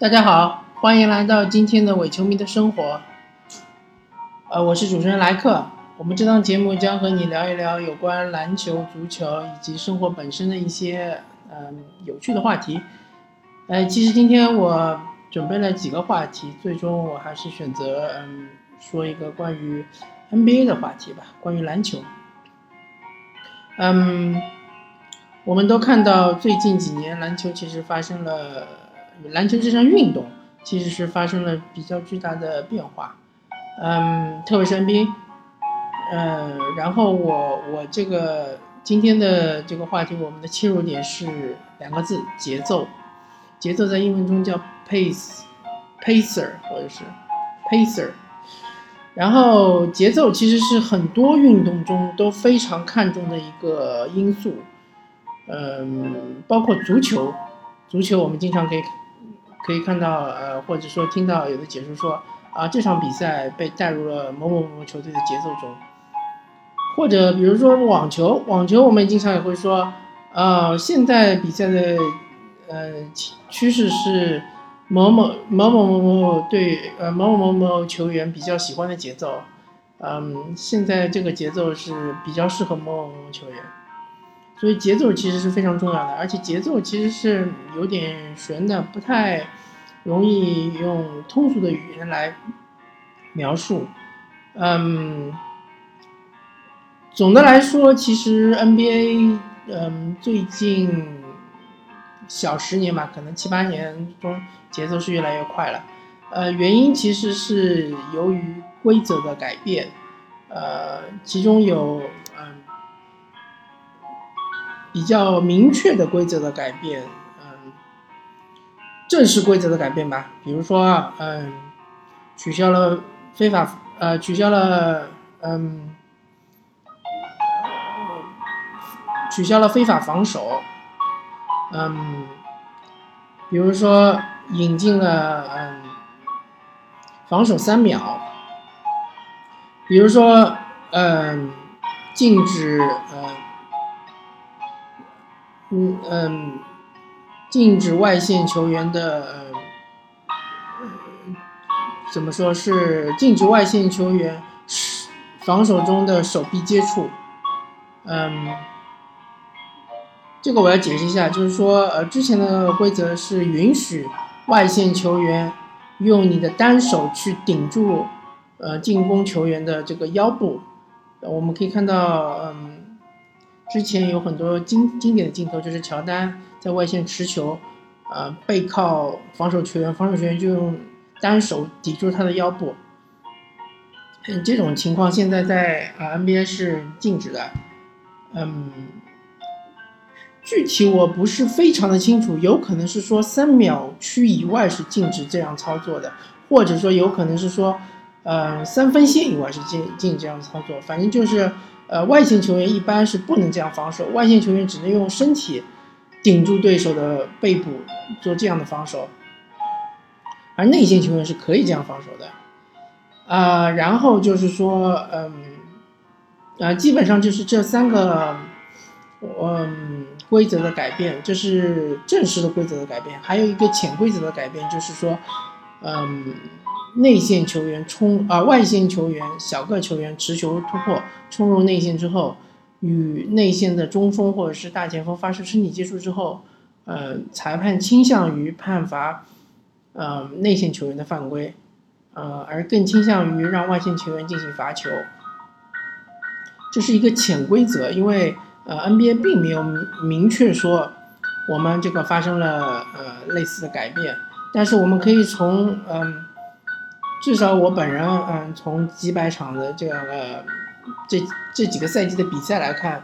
大家好，欢迎来到今天的伪球迷的生活。呃，我是主持人莱克。我们这档节目将和你聊一聊有关篮球、足球以及生活本身的一些嗯有趣的话题。呃，其实今天我准备了几个话题，最终我还是选择嗯说一个关于 NBA 的话题吧，关于篮球。嗯，我们都看到最近几年篮球其实发生了。篮球这项运动其实是发生了比较巨大的变化，嗯，特别是 NBA，呃，然后我我这个今天的这个话题，我们的切入点是两个字：节奏。节奏在英文中叫 pace，pacer 或者是 pacer。然后节奏其实是很多运动中都非常看重的一个因素，嗯，包括足球，足球我们经常可以。可以看到，呃，或者说听到有的解说说，啊，这场比赛被带入了某某某球队的节奏中，或者比如说网球，网球我们经常也会说，呃，现在比赛的，呃，趋势是某某某某某某对，呃，某某某某球员比较喜欢的节奏，嗯，现在这个节奏是比较适合某某某某球员。所以节奏其实是非常重要的，而且节奏其实是有点悬的，不太容易用通俗的语言来描述。嗯，总的来说，其实 NBA，嗯，最近小十年吧，可能七八年中节奏是越来越快了。呃，原因其实是由于规则的改变，呃，其中有。比较明确的规则的改变，嗯，正式规则的改变吧，比如说，嗯，取消了非法，呃，取消了，嗯，取消了非法防守，嗯，比如说引进了，嗯，防守三秒，比如说，嗯，禁止，嗯。嗯嗯，禁止外线球员的，怎么说是禁止外线球员防守中的手臂接触？嗯，这个我要解释一下，就是说，呃，之前的规则是允许外线球员用你的单手去顶住，呃，进攻球员的这个腰部。我们可以看到，嗯。之前有很多经经典的镜头，就是乔丹在外线持球，呃，背靠防守球员，防守球员就用单手抵住他的腰部。嗯，这种情况现在在啊 NBA 是禁止的。嗯，具体我不是非常的清楚，有可能是说三秒区以外是禁止这样操作的，或者说有可能是说，呃，三分线以外是禁禁止这样操作，反正就是。呃，外线球员一般是不能这样防守，外线球员只能用身体顶住对手的背部做这样的防守，而内线球员是可以这样防守的。啊，然后就是说，嗯，啊，基本上就是这三个，嗯，规则的改变，这是正式的规则的改变，还有一个潜规则的改变，就是说，嗯。内线球员冲啊，外线球员小个球员持球突破冲入内线之后，与内线的中锋或者是大前锋发生身体接触之后，呃，裁判倾向于判罚，呃，内线球员的犯规，呃，而更倾向于让外线球员进行罚球。这是一个潜规则，因为呃，NBA 并没有明确说我们这个发生了呃类似的改变，但是我们可以从嗯。至少我本人，嗯，从几百场的这个这这几个赛季的比赛来看，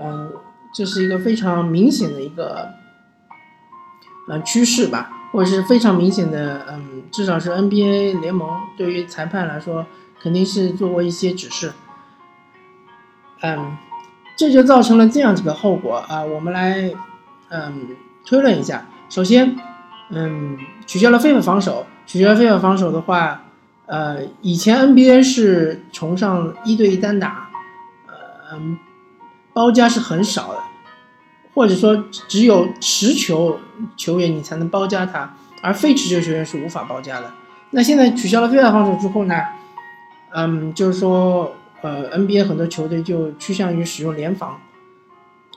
嗯，这是一个非常明显的一个，嗯，趋势吧，或者是非常明显的，嗯，至少是 NBA 联盟对于裁判来说，肯定是做过一些指示，嗯，这就造成了这样几个后果啊，我们来，嗯，推论一下，首先，嗯，取消了非法防守，取消非法防守的话。呃，以前 NBA 是崇尚一对一单打，呃，包夹是很少的，或者说只有持球球员你才能包夹他，而非持球球员是无法包夹的。那现在取消了非法防守之后呢？嗯，就是说，呃，NBA 很多球队就趋向于使用联防。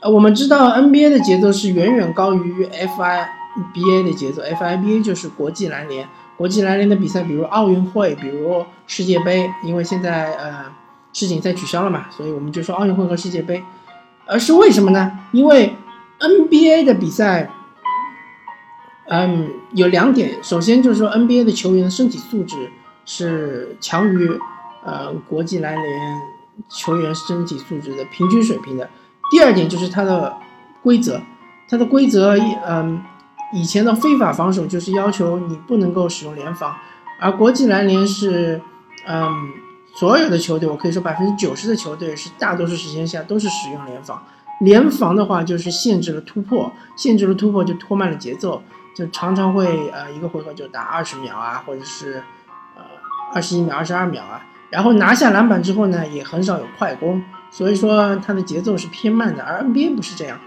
呃，我们知道 NBA 的节奏是远远高于 FIBA 的节奏，FIBA 就是国际篮联。国际篮联的比赛，比如奥运会，比如世界杯，因为现在呃世锦赛取消了嘛，所以我们就说奥运会和世界杯。而是为什么呢？因为 NBA 的比赛。嗯，有两点，首先就是说 NBA 的球员的身体素质是强于呃国际篮联球员身体素质的平均水平的。第二点就是它的规则，它的规则，嗯，以前的非法防守就是要求你不能够使用联防，而国际篮联是，嗯，所有的球队，我可以说百分之九十的球队是大多数时间下都是使用联防。联防的话就是限制了突破，限制了突破就拖慢了节奏。就常常会呃一个回合就打二十秒啊，或者是呃二十一秒、二十二秒啊，然后拿下篮板之后呢，也很少有快攻，所以说它的节奏是偏慢的。而 NBA 不是这样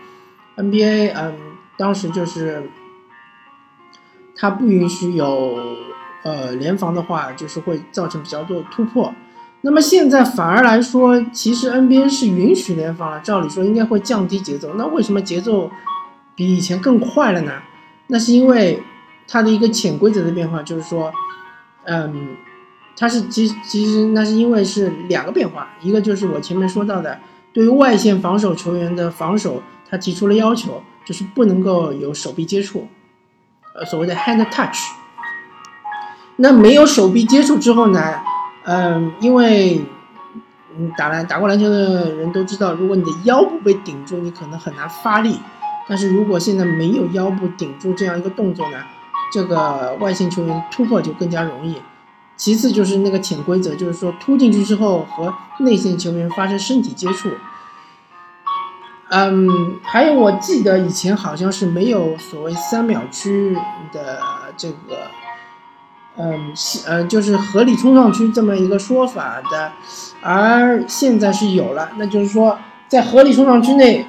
，NBA 嗯当时就是它不允许有呃联防的话，就是会造成比较多的突破。那么现在反而来说，其实 NBA 是允许联防了，照理说应该会降低节奏。那为什么节奏比以前更快了呢？那是因为它的一个潜规则的变化，就是说，嗯，它是其其实那是因为是两个变化，一个就是我前面说到的，对于外线防守球员的防守，他提出了要求，就是不能够有手臂接触，呃，所谓的 hand touch。那没有手臂接触之后呢，嗯，因为嗯打篮打过篮球的人都知道，如果你的腰部被顶住，你可能很难发力。但是如果现在没有腰部顶住这样一个动作呢，这个外线球员突破就更加容易。其次就是那个潜规则，就是说突进去之后和内线球员发生身体接触。嗯，还有我记得以前好像是没有所谓三秒区的这个，嗯，呃，就是合理冲撞区这么一个说法的，而现在是有了，那就是说在合理冲撞区内。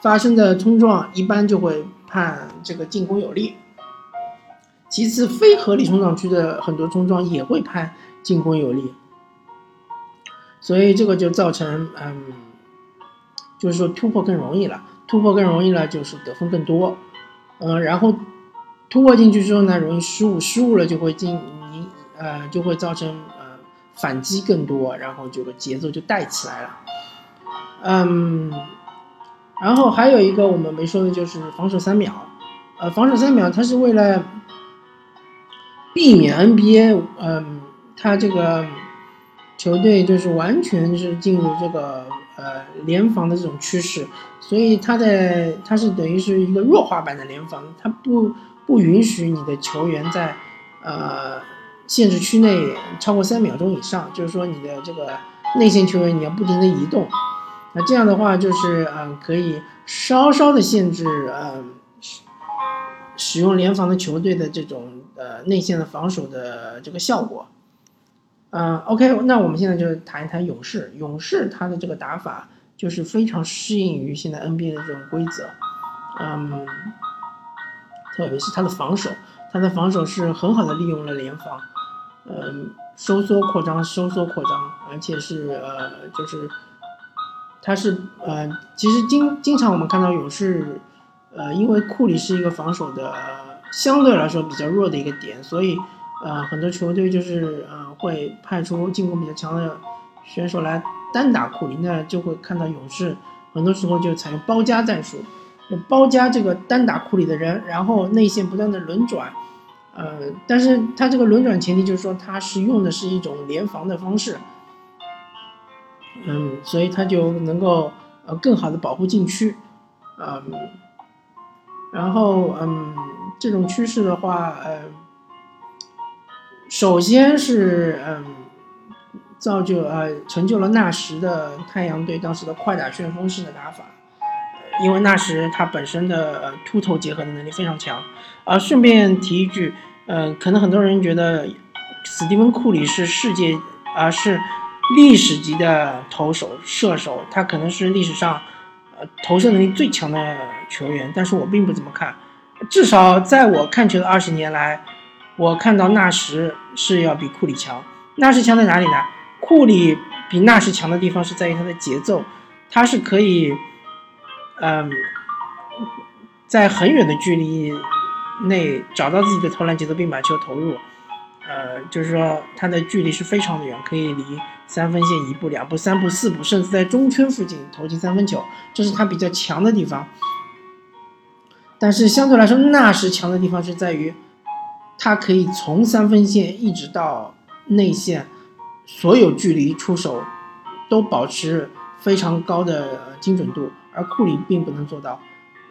发生的冲撞一般就会判这个进攻有利，其次非合理冲撞区的很多冲撞也会判进攻有利，所以这个就造成嗯，就是说突破更容易了，突破更容易了就是得分更多，嗯，然后突破进去之后呢，容易失误，失误了就会进你呃就会造成呃反击更多，然后这个节奏就带起来了，嗯。然后还有一个我们没说的就是防守三秒，呃，防守三秒它是为了避免 NBA，嗯，它这个球队就是完全是进入这个呃联防的这种趋势，所以它在它是等于是一个弱化版的联防，它不不允许你的球员在呃限制区内超过三秒钟以上，就是说你的这个内线球员你要不停的移动。那这样的话，就是嗯，可以稍稍的限制嗯使用联防的球队的这种呃内线的防守的这个效果。嗯，OK，那我们现在就谈一谈勇士。勇士他的这个打法就是非常适应于现在 NBA 的这种规则，嗯，特别是他的防守，他的防守是很好的利用了联防，嗯，收缩扩张，收缩扩张，而且是呃就是。他是呃，其实经经常我们看到勇士，呃，因为库里是一个防守的相对来说比较弱的一个点，所以呃，很多球队就是呃会派出进攻比较强的选手来单打库里，那就会看到勇士很多时候就采用包夹战术，包夹这个单打库里的人，然后内线不断的轮转，呃，但是他这个轮转前提就是说他是用的是一种联防的方式。嗯，所以他就能够呃更好的保护禁区，嗯，然后嗯这种趋势的话，呃，首先是嗯造就呃成就了纳什的太阳队当时的快打旋风式的打法，因为纳什他本身的秃头结合的能力非常强，啊，顺便提一句，嗯，可能很多人觉得史蒂芬库里是世界啊是。历史级的投手、射手，他可能是历史上，呃，投射能力最强的球员。但是我并不怎么看，至少在我看球的二十年来，我看到纳什是要比库里强。纳什强在哪里呢？库里比纳什强的地方是在于他的节奏，他是可以，嗯，在很远的距离内找到自己的投篮节奏并把球投入。呃，就是说他的距离是非常的远，可以离三分线一步、两步、三步、四步，甚至在中圈附近投进三分球，这是他比较强的地方。但是相对来说，纳什强的地方是在于，他可以从三分线一直到内线，所有距离出手都保持非常高的精准度，而库里并不能做到。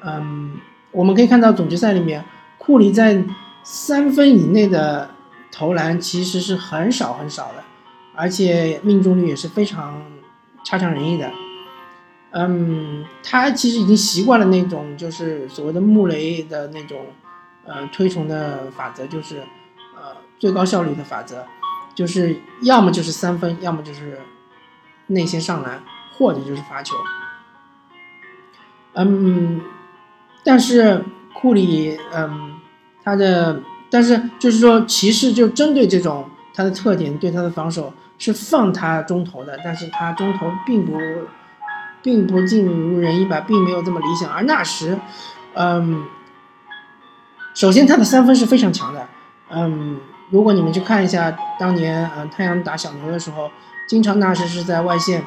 嗯，我们可以看到总决赛里面，库里在三分以内的。投篮其实是很少很少的，而且命中率也是非常差强人意的。嗯，他其实已经习惯了那种就是所谓的穆雷的那种呃推崇的法则，就是呃最高效率的法则，就是要么就是三分，要么就是内线上篮，或者就是罚球。嗯，但是库里，嗯，他的。但是就是说，骑士就针对这种他的特点，对他的防守是放他中投的，但是他中投并不，并不尽如人意吧，并没有这么理想。而纳什，嗯，首先他的三分是非常强的，嗯，如果你们去看一下当年，嗯，太阳打小牛的时候，经常纳什是在外线。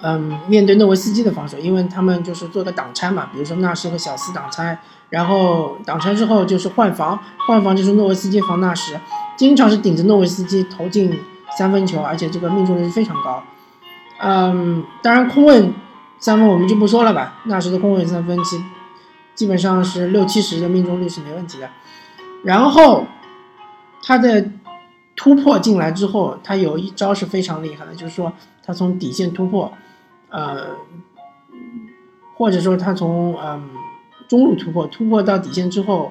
嗯，面对诺维斯基的防守，因为他们就是做个挡拆嘛，比如说纳什和小斯挡拆，然后挡拆之后就是换防，换防就是诺维斯基防纳什，经常是顶着诺维斯基投进三分球，而且这个命中率非常高。嗯，当然空位三分我们就不说了吧，纳什的空位三分其基本上是六七十的命中率是没问题的。然后他的突破进来之后，他有一招是非常厉害的，就是说他从底线突破。呃，或者说他从嗯中路突破突破到底线之后，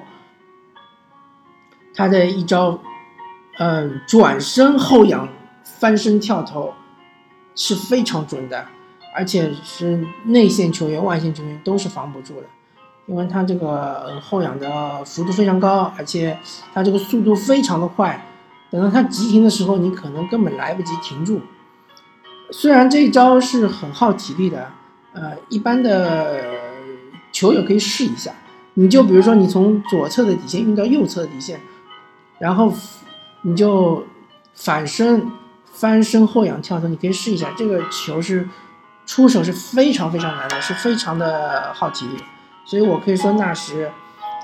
他的一招嗯转身后仰翻身跳投是非常准的，而且是内线球员、外线球员都是防不住的，因为他这个后仰的幅度非常高，而且他这个速度非常的快，等到他急停的时候，你可能根本来不及停住。虽然这一招是很耗体力的，呃，一般的球友可以试一下。你就比如说，你从左侧的底线运到右侧的底线，然后你就反身翻身后仰跳投，你可以试一下。这个球是出手是非常非常难的，是非常的耗体力。所以我可以说，纳什，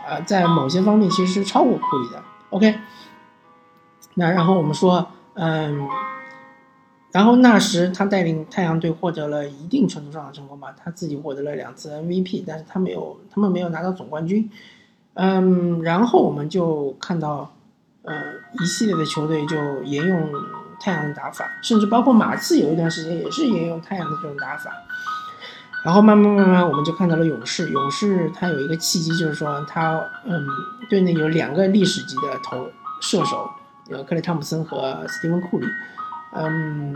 呃，在某些方面其实是超过库里的。OK，那然后我们说，嗯。然后纳什他带领太阳队获得了一定程度上的成功吧，他自己获得了两次 MVP，但是他没有，他们没有拿到总冠军。嗯，然后我们就看到，呃，一系列的球队就沿用太阳的打法，甚至包括马刺有一段时间也是沿用太阳的这种打法。然后慢慢慢慢，我们就看到了勇士，勇士他有一个契机，就是说他，嗯，队内有两个历史级的投射手，有克雷汤普森和斯蒂芬库里。嗯，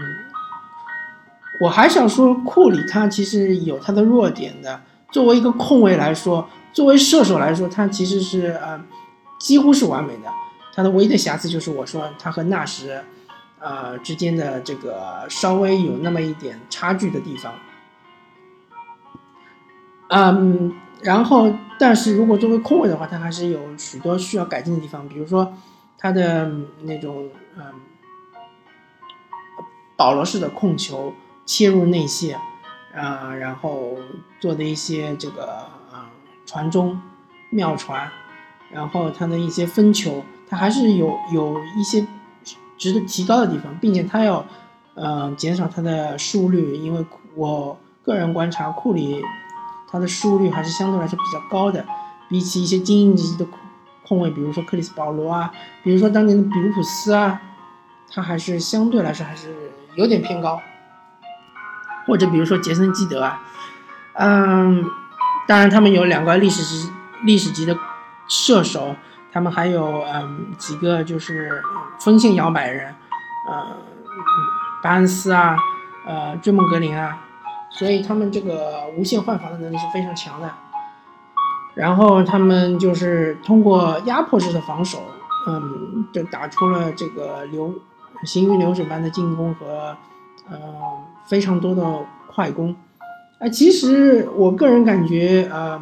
我还想说，库里他其实有他的弱点的。作为一个控卫来说，作为射手来说，他其实是呃几乎是完美的。他的唯一的瑕疵就是我说他和纳什，呃之间的这个稍微有那么一点差距的地方。嗯，然后但是如果作为控卫的话，他还是有许多需要改进的地方，比如说他的那种嗯。保罗式的控球切入内线，啊，然后做的一些这个啊传中妙传，然后他的一些分球，他还是有有一些值得提高的地方，并且他要嗯减少他的失误率，因为我个人观察库里他的失误率还是相对来说比较高的，比起一些精英级的控控卫，比如说克里斯保罗啊，比如说当年的比卢普斯啊，他还是相对来说还是。有点偏高，或者比如说杰森基德啊，嗯，当然他们有两个历史级历史级的射手，他们还有嗯几个就是锋线摇摆人，呃，巴恩斯啊，呃，追梦格林啊，所以他们这个无限换防的能力是非常强的。然后他们就是通过压迫式的防守，嗯，就打出了这个流行云流水般的进攻和呃非常多的快攻。哎，其实我个人感觉，呃，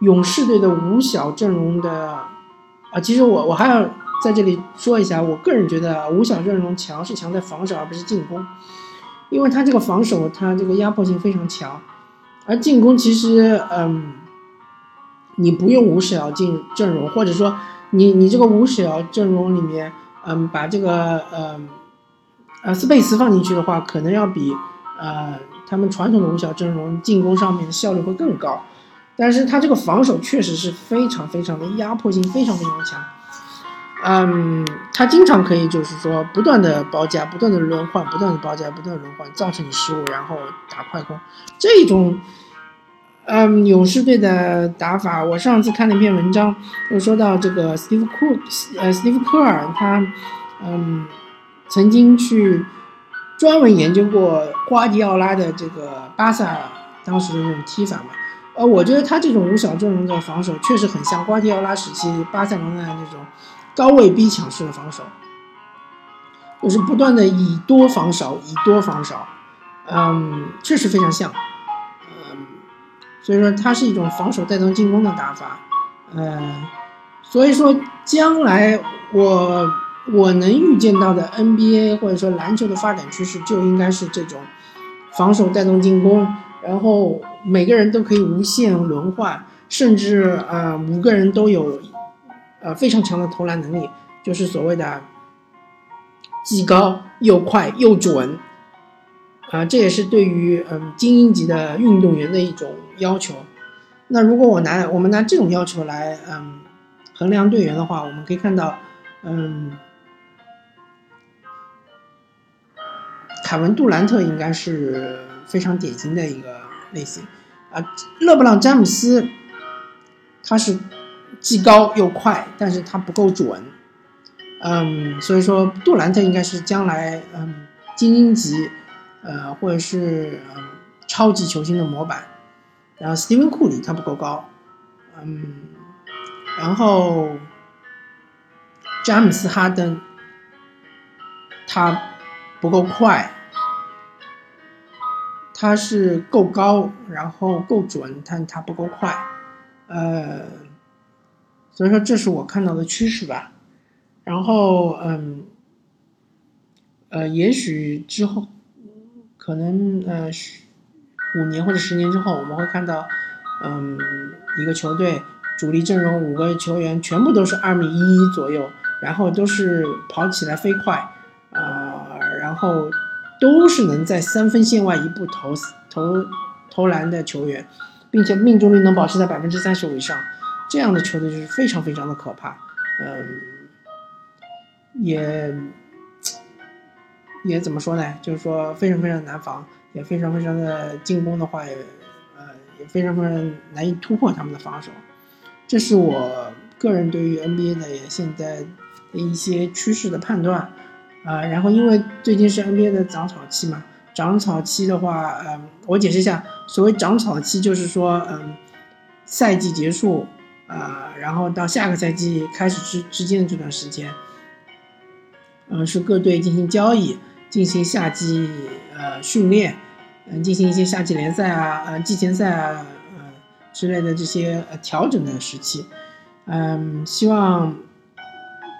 勇士队的五小阵容的，啊，其实我我还要在这里说一下，我个人觉得五小阵容强是强在防守而不是进攻，因为他这个防守他这个压迫性非常强，而进攻其实，嗯，你不用五小进阵容，或者说你你这个五小阵容里面，嗯，把这个嗯呃斯贝茨放进去的话，可能要比呃。他们传统的五小阵容进攻上面效率会更高，但是他这个防守确实是非常非常的压迫性非常非常强。嗯，他经常可以就是说不断的包夹，不断的轮换，不断的包夹，不断的轮换，造成你失误，然后打快攻。这一种，嗯，勇士队的打法，我上次看了一篇文章，就说到这个 Steve 库，呃，Steve 科尔他，嗯，曾经去。专门研究过瓜迪奥拉的这个巴萨当时的那种踢法嘛，呃，我觉得他这种五小阵容的防守确实很像瓜迪奥拉时期巴塞罗那那种高位逼抢式的防守，就是不断的以多防少，以多防少，嗯，确实非常像，嗯，所以说它是一种防守带动进攻的打法，嗯，所以说将来我。我能预见到的 NBA 或者说篮球的发展趋势，就应该是这种防守带动进攻，然后每个人都可以无限轮换，甚至呃五个人都有呃非常强的投篮能力，就是所谓的既高又快又准啊，这也是对于嗯精英级的运动员的一种要求。那如果我拿我们拿这种要求来嗯衡量队员的话，我们可以看到嗯。凯文杜兰特应该是非常典型的一个类型，啊，勒布朗詹姆斯，他是既高又快，但是他不够准，嗯，所以说杜兰特应该是将来嗯精英级，呃或者是嗯超级球星的模板，然后斯蒂芬库里他不够高，嗯，然后詹姆斯哈登，他不够快。他是够高，然后够准，但他不够快，呃，所以说这是我看到的趋势吧。然后，嗯，呃，也许之后，可能呃，五年或者十年之后，我们会看到，嗯，一个球队主力阵容五个球员全部都是二米一左右，然后都是跑起来飞快，啊，然后。都是能在三分线外一步投投投篮的球员，并且命中率能保持在百分之三十五以上，这样的球队就是非常非常的可怕，嗯，也也怎么说呢？就是说非常非常难防，也非常非常的进攻的话，也呃也非常非常难以突破他们的防守。这是我个人对于 NBA 的现在的一些趋势的判断。啊，然后因为最近是 NBA 的长草期嘛，长草期的话，嗯，我解释一下，所谓长草期就是说，嗯，赛季结束，啊，然后到下个赛季开始之之间的这段时间，嗯，是各队进行交易，进行夏季呃训练，嗯，进行一些夏季联赛啊，呃，季前赛啊，呃之类的这些呃调整的时期，嗯，希望。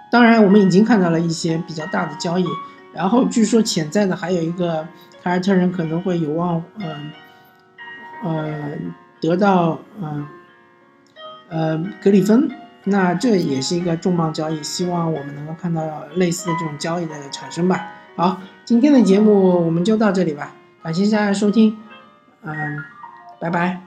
当然，我们已经看到了一些比较大的交易，然后据说潜在的还有一个凯尔特人可能会有望，嗯，呃，得到，嗯，呃格里芬那这也是一个重磅交易希望我们能够看到类似的这种交易的产生吧。好今天的节目我们就到这里吧感谢大家收听嗯拜拜。